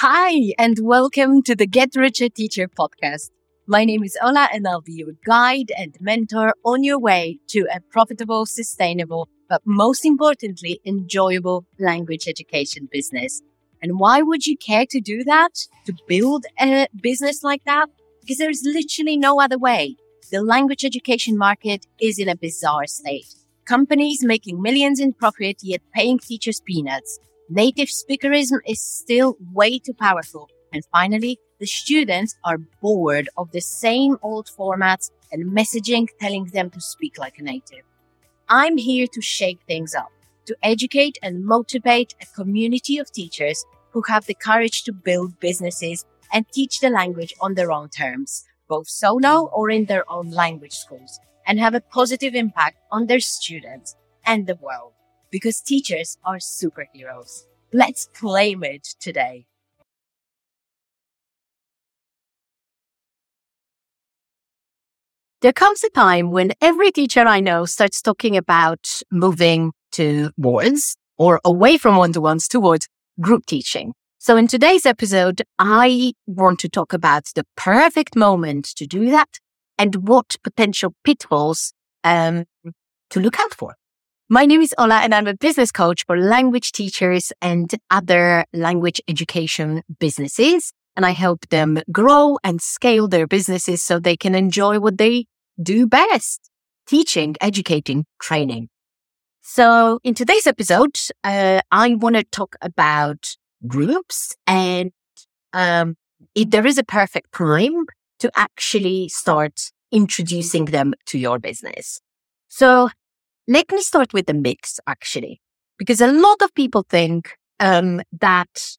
Hi, and welcome to the Get Richer Teacher podcast. My name is Ola, and I'll be your guide and mentor on your way to a profitable, sustainable, but most importantly, enjoyable language education business. And why would you care to do that? To build a business like that? Because there's literally no other way. The language education market is in a bizarre state. Companies making millions in profit, yet paying teachers peanuts Native speakerism is still way too powerful. And finally, the students are bored of the same old formats and messaging telling them to speak like a native. I'm here to shake things up, to educate and motivate a community of teachers who have the courage to build businesses and teach the language on their own terms, both solo or in their own language schools, and have a positive impact on their students and the world because teachers are superheroes. Let's claim it today. There comes a time when every teacher I know starts talking about moving to towards or away from one to ones towards group teaching. So in today's episode, I want to talk about the perfect moment to do that and what potential pitfalls um, to look out for. My name is Ola and I'm a business coach for language teachers and other language education businesses. And I help them grow and scale their businesses so they can enjoy what they do best, teaching, educating, training. So in today's episode, uh, I want to talk about groups and um, if there is a perfect time to actually start introducing them to your business. So let me start with the mix, actually, because a lot of people think um, that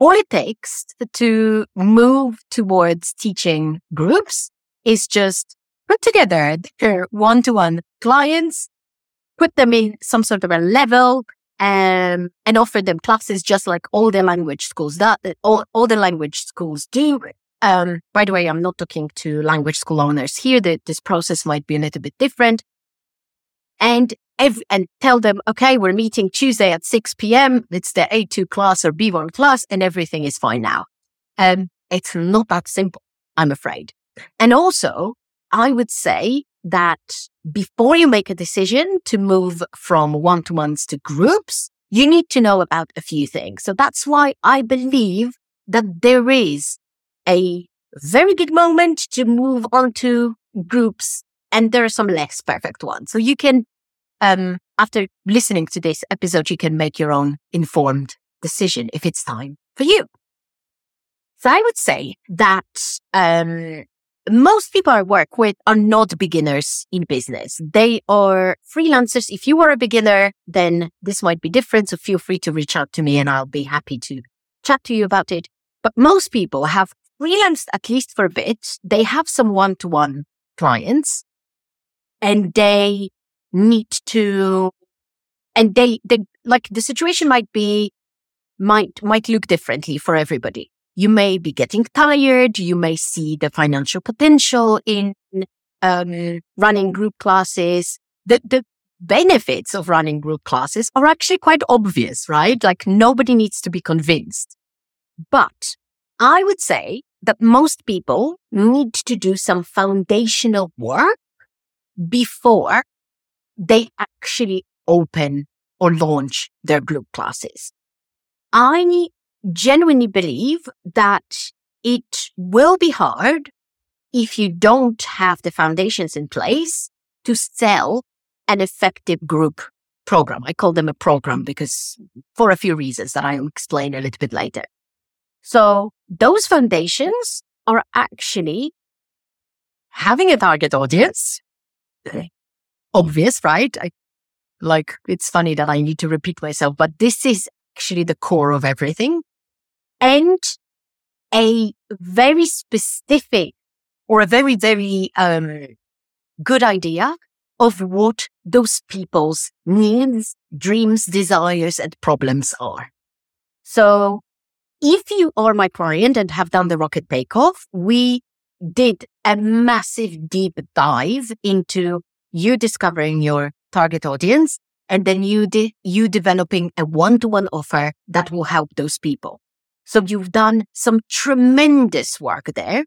all it takes to move towards teaching groups is just put together their one-to-one clients, put them in some sort of a level, um, and offer them classes just like all the language schools that all, all the language schools do. Um, by the way, I'm not talking to language school owners here. That this process might be a little bit different and and tell them, okay, we're meeting Tuesday at 6 p.m. It's the A2 class or B1 class and everything is fine now. Um, it's not that simple, I'm afraid. And also, I would say that before you make a decision to move from one to ones to groups, you need to know about a few things. So that's why I believe that there is a very good moment to move on to groups and there are some less perfect ones. So you can, um, after listening to this episode, you can make your own informed decision if it's time for you. So I would say that, um, most people I work with are not beginners in business. They are freelancers. If you are a beginner, then this might be different. So feel free to reach out to me and I'll be happy to chat to you about it. But most people have freelanced at least for a bit. They have some one to one clients and they need to, and they, they, like the situation might be, might, might look differently for everybody. You may be getting tired. You may see the financial potential in, um, running group classes. The, the benefits of running group classes are actually quite obvious, right? Like nobody needs to be convinced. But I would say that most people need to do some foundational work before they actually open or launch their group classes. I genuinely believe that it will be hard if you don't have the foundations in place to sell an effective group program. I call them a program because for a few reasons that I'll explain a little bit later. So those foundations are actually having a target audience obvious, right? I, like, it's funny that I need to repeat myself, but this is actually the core of everything. And a very specific or a very, very, um, good idea of what those people's needs, dreams, desires, and problems are. So if you are my client and have done the rocket takeoff, we did a massive deep dive into you discovering your target audience and then you de- you developing a one-to-one offer that will help those people. So you've done some tremendous work there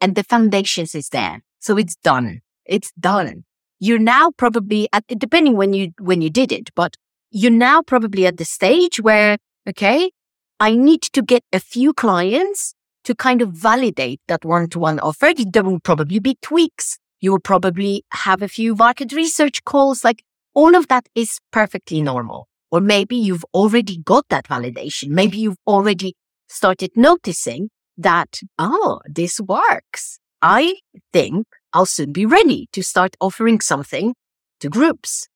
and the foundations is there. So it's done. It's done. You're now probably at, depending when you, when you did it, but you're now probably at the stage where, okay, I need to get a few clients to kind of validate that one to one offer. There will probably be tweaks. You will probably have a few market research calls. Like all of that is perfectly normal. Or maybe you've already got that validation. Maybe you've already started noticing that, oh, this works. I think I'll soon be ready to start offering something to groups.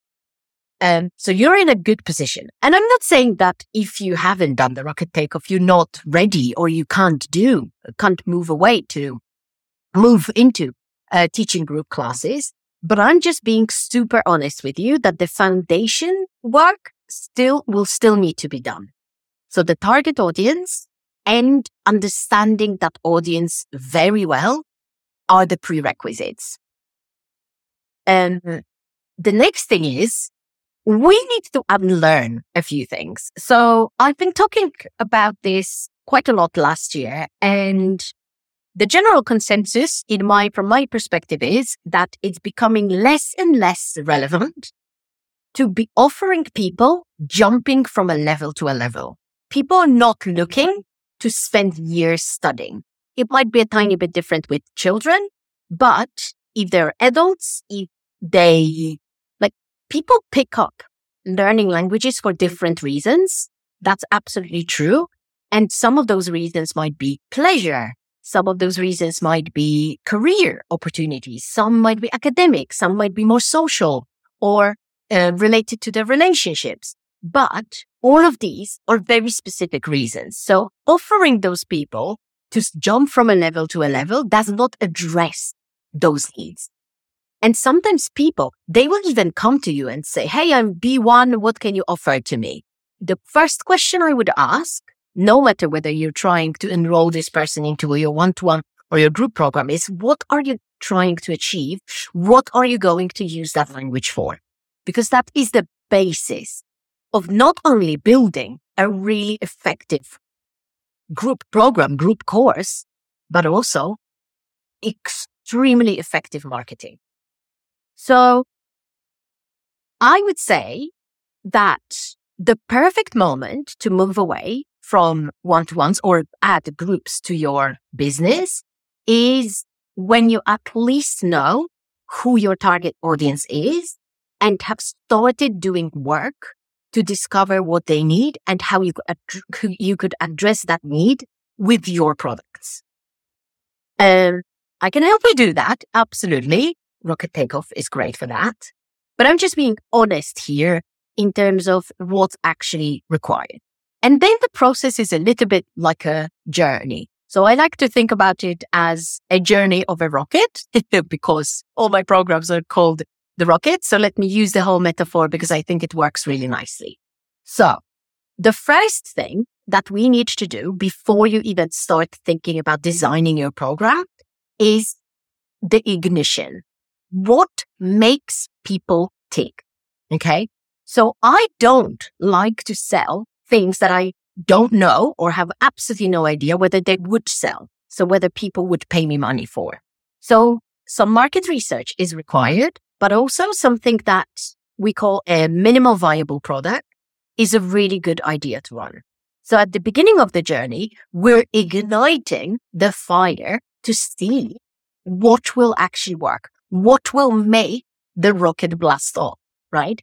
Um, so you're in a good position. And I'm not saying that if you haven't done the rocket takeoff, you're not ready or you can't do, can't move away to move into uh, teaching group classes. But I'm just being super honest with you that the foundation work still will still need to be done. So the target audience and understanding that audience very well are the prerequisites. And the next thing is we need to unlearn a few things. So I've been talking about this quite a lot last year and the general consensus in my, from my perspective is that it's becoming less and less relevant to be offering people jumping from a level to a level. People are not looking to spend years studying. It might be a tiny bit different with children, but if they're adults, if they people pick up learning languages for different reasons. That's absolutely true. And some of those reasons might be pleasure. Some of those reasons might be career opportunities. Some might be academic. Some might be more social or uh, related to their relationships. But all of these are very specific reasons. So offering those people to jump from a level to a level does not address those needs. And sometimes people, they will even come to you and say, Hey, I'm B1. What can you offer to me? The first question I would ask, no matter whether you're trying to enroll this person into your one to one or your group program is what are you trying to achieve? What are you going to use that language for? Because that is the basis of not only building a really effective group program, group course, but also extremely effective marketing. So I would say that the perfect moment to move away from one to ones or add groups to your business is when you at least know who your target audience is and have started doing work to discover what they need and how you could, you could address that need with your products. Um, I can help you do that. Absolutely. Rocket Takeoff is great for that. But I'm just being honest here in terms of what's actually required. And then the process is a little bit like a journey. So I like to think about it as a journey of a rocket because all my programs are called the rocket. So let me use the whole metaphor because I think it works really nicely. So the first thing that we need to do before you even start thinking about designing your program is the ignition what makes people tick. Okay. So I don't like to sell things that I don't know or have absolutely no idea whether they would sell. So whether people would pay me money for. So some market research is required, but also something that we call a minimal viable product is a really good idea to run. So at the beginning of the journey, we're igniting the fire to see what will actually work what will make the rocket blast off, right?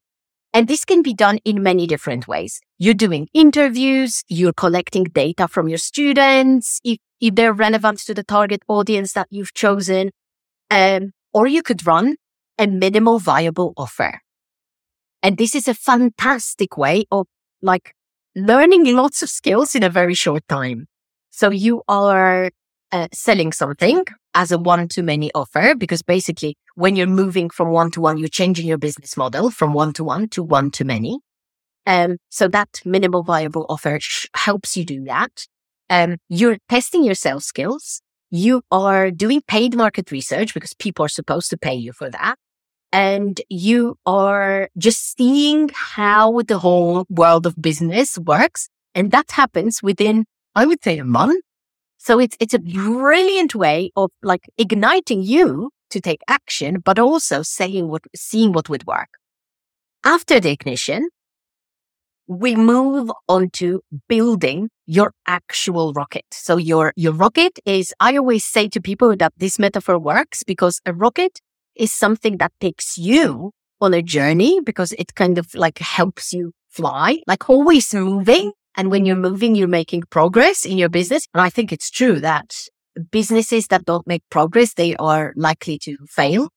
And this can be done in many different ways. You're doing interviews, you're collecting data from your students, if, if they're relevant to the target audience that you've chosen. Um, or you could run a minimal viable offer. And this is a fantastic way of like learning lots of skills in a very short time. So you are uh, selling something as a one to many offer because basically when you're moving from one to one, you're changing your business model from one to one to one to many. Um, so that minimal viable offer sh- helps you do that. Um, you're testing your sales skills. You are doing paid market research because people are supposed to pay you for that. And you are just seeing how the whole world of business works. And that happens within I would say a month. So it's, it's a brilliant way of like igniting you to take action, but also saying what, seeing what would work. After the ignition, we move on to building your actual rocket. So your, your rocket is, I always say to people that this metaphor works because a rocket is something that takes you on a journey because it kind of like helps you fly, like always moving. And when you're moving, you're making progress in your business. And I think it's true that businesses that don't make progress, they are likely to fail.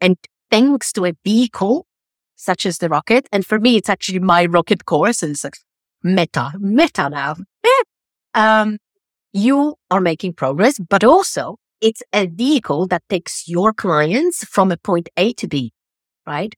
And thanks to a vehicle such as the rocket. And for me, it's actually my rocket course. And it's like meta, meta now. um, you are making progress, but also it's a vehicle that takes your clients from a point A to B, right?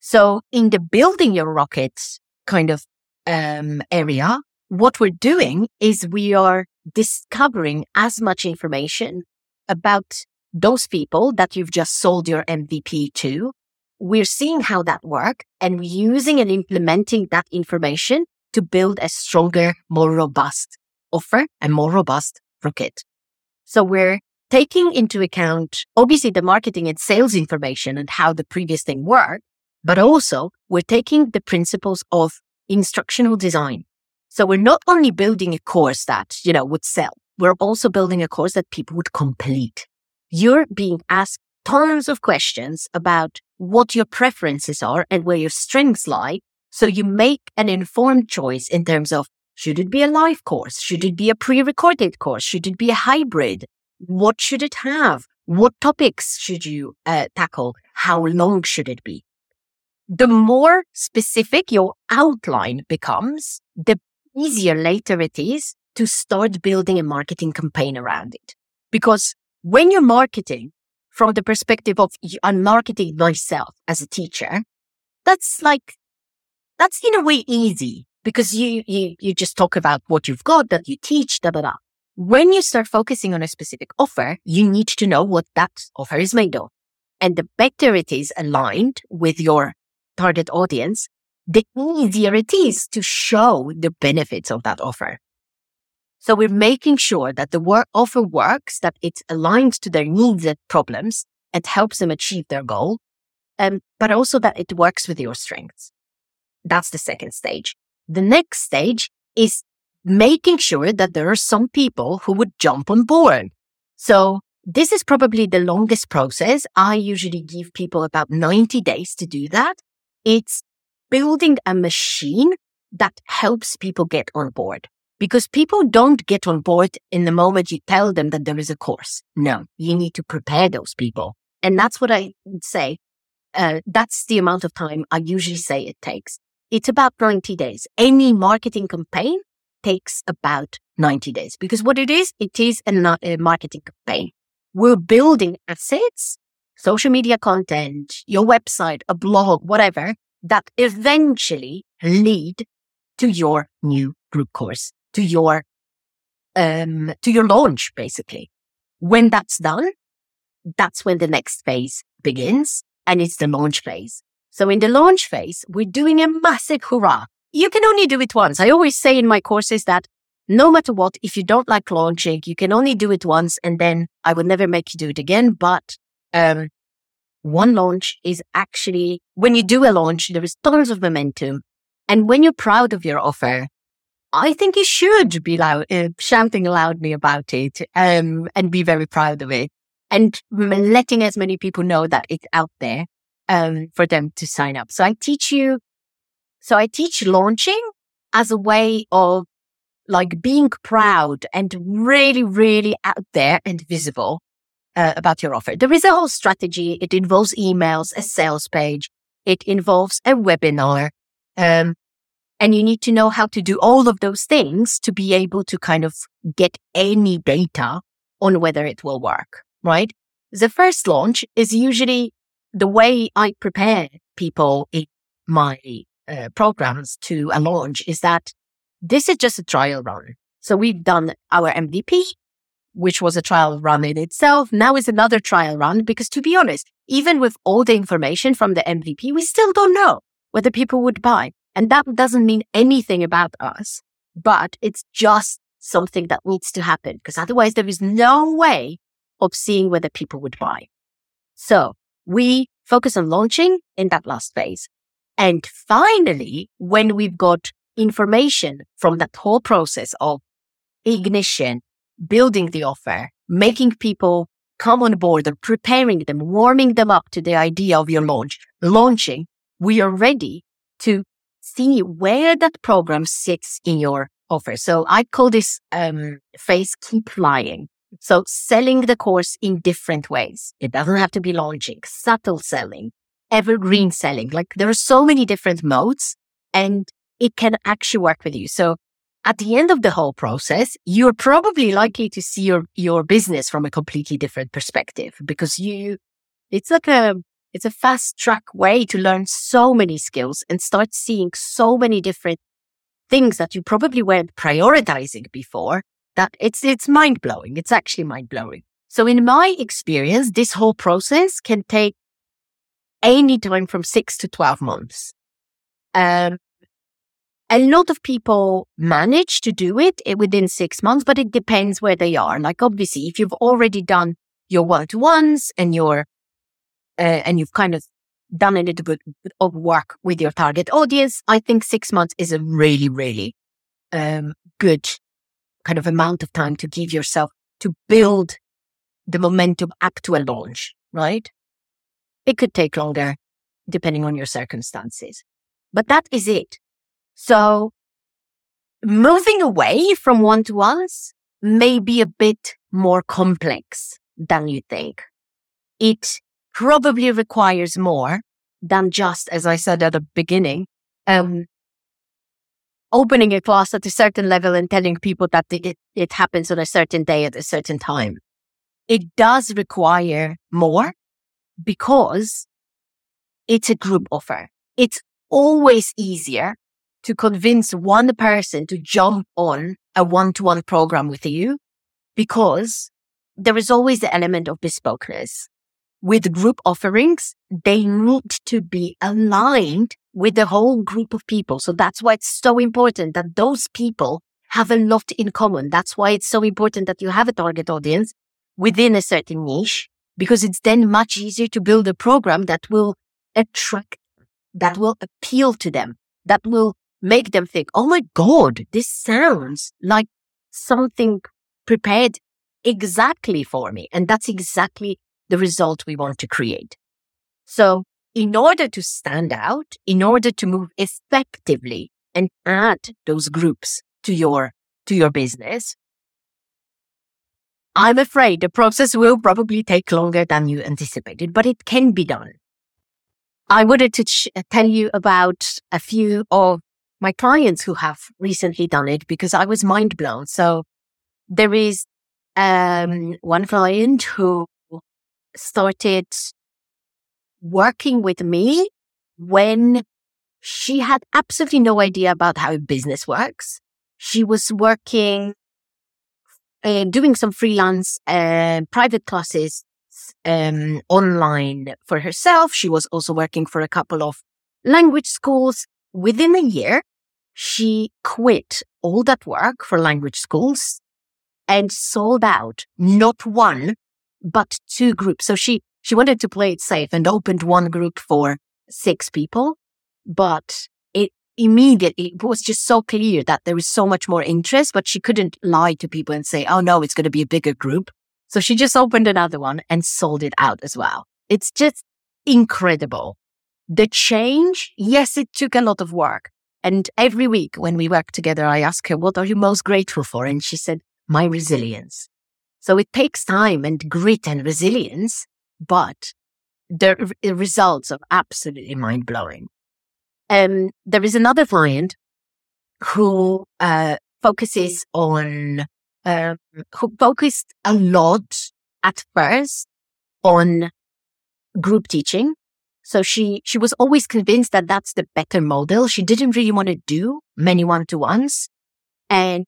So in the building your rockets kind of um, area, what we're doing is we are discovering as much information about those people that you've just sold your MVP to. We're seeing how that work and using and implementing that information to build a stronger, more robust offer and more robust rocket. So we're taking into account obviously the marketing and sales information and how the previous thing worked, but also we're taking the principles of instructional design. So we're not only building a course that, you know, would sell, we're also building a course that people would complete. You're being asked tons of questions about what your preferences are and where your strengths lie. So you make an informed choice in terms of should it be a live course? Should it be a pre-recorded course? Should it be a hybrid? What should it have? What topics should you uh, tackle? How long should it be? The more specific your outline becomes, the easier later it is to start building a marketing campaign around it. Because when you're marketing from the perspective of I'm marketing myself as a teacher, that's like, that's in a way easy because you, you, you just talk about what you've got that you teach, da, da, da. When you start focusing on a specific offer, you need to know what that offer is made of. And the better it is aligned with your target audience, the easier it is to show the benefits of that offer. So we're making sure that the work offer works, that it's aligned to their needs and problems and helps them achieve their goal. Um, but also that it works with your strengths. That's the second stage. The next stage is making sure that there are some people who would jump on board. So this is probably the longest process. I usually give people about 90 days to do that. It's building a machine that helps people get on board because people don't get on board in the moment you tell them that there is a course. No, you need to prepare those people. And that's what I would say. Uh, that's the amount of time I usually say it takes. It's about 90 days. Any marketing campaign takes about 90 days because what it is, it is a, a marketing campaign. We're building assets, social media content, your website, a blog, whatever that eventually lead to your new group course, to your, um, to your launch, basically. When that's done, that's when the next phase begins and it's the launch phase. So in the launch phase, we're doing a massive hurrah you can only do it once. I always say in my courses that no matter what, if you don't like launching, you can only do it once and then I would never make you do it again. But, um, one launch is actually when you do a launch, there is tons of momentum. And when you're proud of your offer, I think you should be loud, uh, shouting loudly about it, um, and be very proud of it and letting as many people know that it's out there, um, for them to sign up. So I teach you so I teach launching as a way of like being proud and really, really out there and visible uh, about your offer. There is a whole strategy. It involves emails, a sales page. It involves a webinar. Um, and you need to know how to do all of those things to be able to kind of get any data on whether it will work, right? The first launch is usually the way I prepare people in my uh, programs to a launch is that this is just a trial run. So we've done our MVP, which was a trial run in itself. Now is another trial run because to be honest, even with all the information from the MVP, we still don't know whether people would buy. And that doesn't mean anything about us, but it's just something that needs to happen because otherwise there is no way of seeing whether people would buy. So we focus on launching in that last phase. And finally, when we've got information from that whole process of ignition, building the offer, making people come on board and preparing them, warming them up to the idea of your launch, launching, we are ready to see where that program sits in your offer. So I call this um, phase keep flying. So selling the course in different ways. It doesn't have to be launching, subtle selling, evergreen selling. Like there are so many different modes and it can actually work with you. So at the end of the whole process, you're probably likely to see your, your business from a completely different perspective because you, it's like a, it's a fast track way to learn so many skills and start seeing so many different things that you probably weren't prioritizing before that it's, it's mind blowing. It's actually mind blowing. So in my experience, this whole process can take any time from six to 12 months. Um, a lot of people manage to do it within six months, but it depends where they are. Like obviously, if you've already done your one-to-ones and your uh, and you've kind of done a little bit of work with your target audience, I think six months is a really, really um, good kind of amount of time to give yourself to build the momentum up to a launch, right? It could take longer depending on your circumstances, but that is it. So moving away from one to ones may be a bit more complex than you think. It probably requires more than just, as I said at the beginning, um, opening a class at a certain level and telling people that it, it happens on a certain day at a certain time. It does require more because it's a group offer. It's always easier to convince one person to jump on a one to one program with you because there is always the element of bespokeness. With group offerings, they need to be aligned with the whole group of people. So that's why it's so important that those people have a lot in common. That's why it's so important that you have a target audience within a certain niche, because it's then much easier to build a program that will attract, that will appeal to them, that will make them think, oh my God, this sounds like something prepared exactly for me. And that's exactly the result we want to create. So in order to stand out, in order to move effectively and add those groups to your, to your business, I'm afraid the process will probably take longer than you anticipated, but it can be done. I wanted to ch- tell you about a few of my clients who have recently done it because I was mind blown. So there is um, one client who started working with me when she had absolutely no idea about how business works. She was working, uh, doing some freelance uh, private classes um, online for herself. She was also working for a couple of language schools. Within a year, she quit all that work for language schools and sold out not one, but two groups. So she, she wanted to play it safe and opened one group for six people, but it immediately it was just so clear that there was so much more interest, but she couldn't lie to people and say, Oh no, it's going to be a bigger group. So she just opened another one and sold it out as well. It's just incredible. The change, yes, it took a lot of work, and every week when we work together, I ask her, what are you most grateful for? And she said, my resilience. So it takes time and grit and resilience, but the results are absolutely mind blowing. Um, there is another client who uh, focuses on, uh, who focused a lot at first on group teaching so she, she was always convinced that that's the better model. She didn't really want to do many one-to-ones. And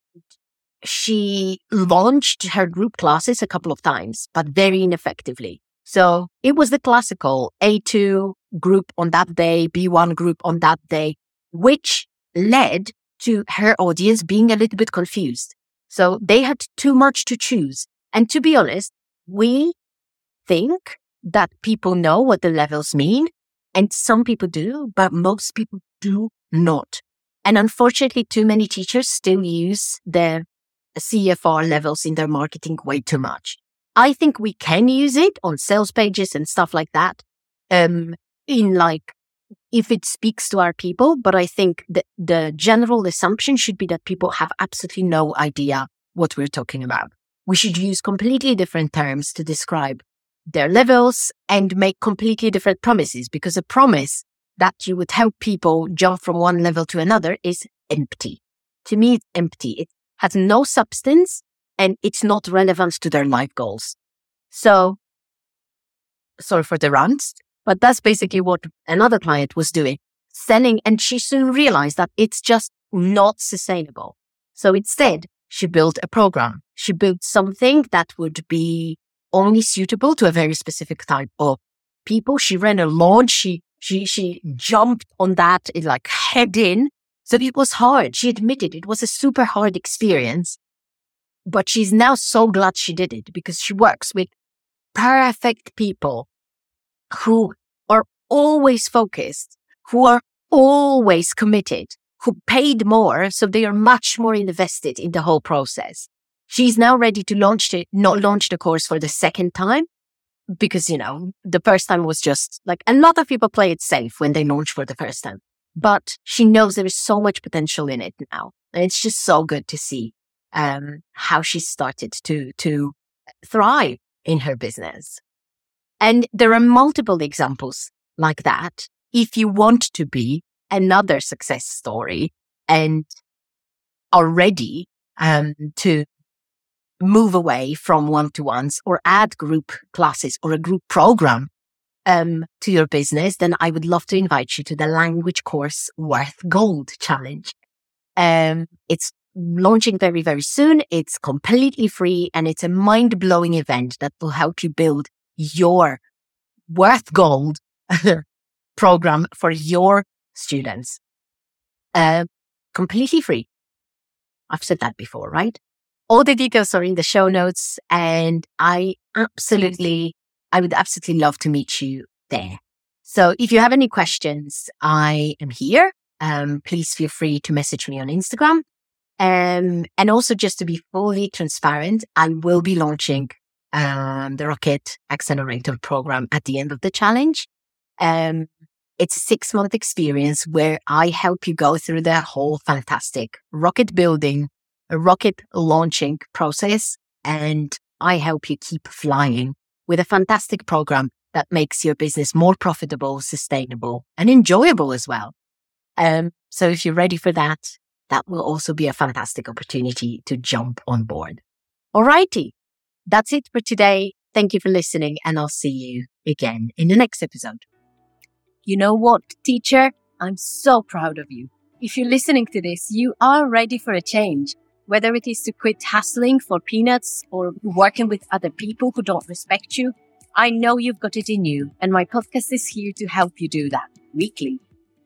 she launched her group classes a couple of times, but very ineffectively. So it was the classical A2 group on that day, B1 group on that day, which led to her audience being a little bit confused. So they had too much to choose. And to be honest, we think that people know what the levels mean. And some people do, but most people do not. And unfortunately, too many teachers still use the CEFR levels in their marketing way too much. I think we can use it on sales pages and stuff like that. Um, in like, if it speaks to our people, but I think that the general assumption should be that people have absolutely no idea what we're talking about. We should use completely different terms to describe their levels and make completely different promises because a promise that you would help people jump from one level to another is empty. To me, it's empty. It has no substance and it's not relevant to their life goals. So, sorry for the rant, but that's basically what another client was doing, selling. And she soon realized that it's just not sustainable. So instead, she built a program. She built something that would be only suitable to a very specific type of people. She ran a launch. She, she, she jumped on that eh, like head in. So it was hard. She admitted it was a super hard experience, but she's now so glad she did it because she works with perfect people who are always focused, who are always committed, who paid more. So they are much more invested in the whole process. She's now ready to launch it, not launch the course for the second time because, you know, the first time was just like a lot of people play it safe when they launch for the first time, but she knows there is so much potential in it now. And it's just so good to see, um, how she started to, to thrive in her business. And there are multiple examples like that. If you want to be another success story and are ready um, to move away from one to ones or add group classes or a group program um, to your business, then I would love to invite you to the language course worth gold challenge. Um, it's launching very, very soon. It's completely free and it's a mind blowing event that will help you build your worth gold program for your students. Uh, completely free. I've said that before, right? All the details are in the show notes and I absolutely, I would absolutely love to meet you there. So if you have any questions, I am here. Um, please feel free to message me on Instagram. Um, and also just to be fully transparent, I will be launching, um, the Rocket Accelerator program at the end of the challenge. Um, it's a six month experience where I help you go through the whole fantastic rocket building a rocket launching process and I help you keep flying with a fantastic program that makes your business more profitable, sustainable and enjoyable as well. Um, so if you're ready for that, that will also be a fantastic opportunity to jump on board. Alrighty. That's it for today. Thank you for listening and I'll see you again in the next episode. You know what, teacher? I'm so proud of you. If you're listening to this, you are ready for a change whether it is to quit hustling for peanuts or working with other people who don't respect you, I know you've got it in you, and my podcast is here to help you do that weekly.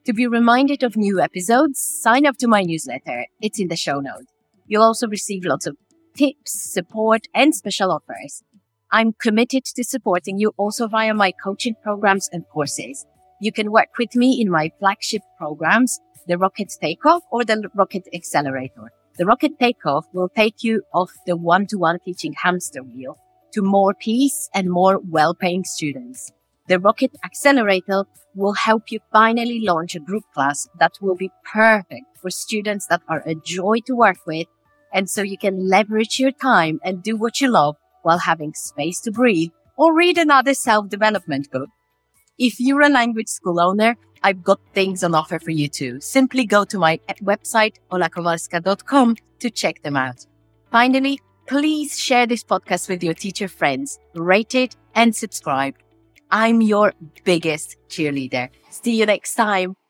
To be reminded of new episodes, sign up to my newsletter. It's in the show notes. You'll also receive lots of tips, support, and special offers. I'm committed to supporting you also via my coaching programs and courses. You can work with me in my flagship programs, the Rocket Takeoff or the Rocket Accelerator. The rocket takeoff will take you off the one-to-one teaching hamster wheel to more peace and more well-paying students. The Rocket Accelerator will help you finally launch a group class that will be perfect for students that are a joy to work with. And so you can leverage your time and do what you love while having space to breathe or read another self-development book. If you're a language school owner, I've got things on offer for you too. Simply go to my website, olakowalska.com to check them out. Finally, please share this podcast with your teacher friends, rate it and subscribe. I'm your biggest cheerleader. See you next time.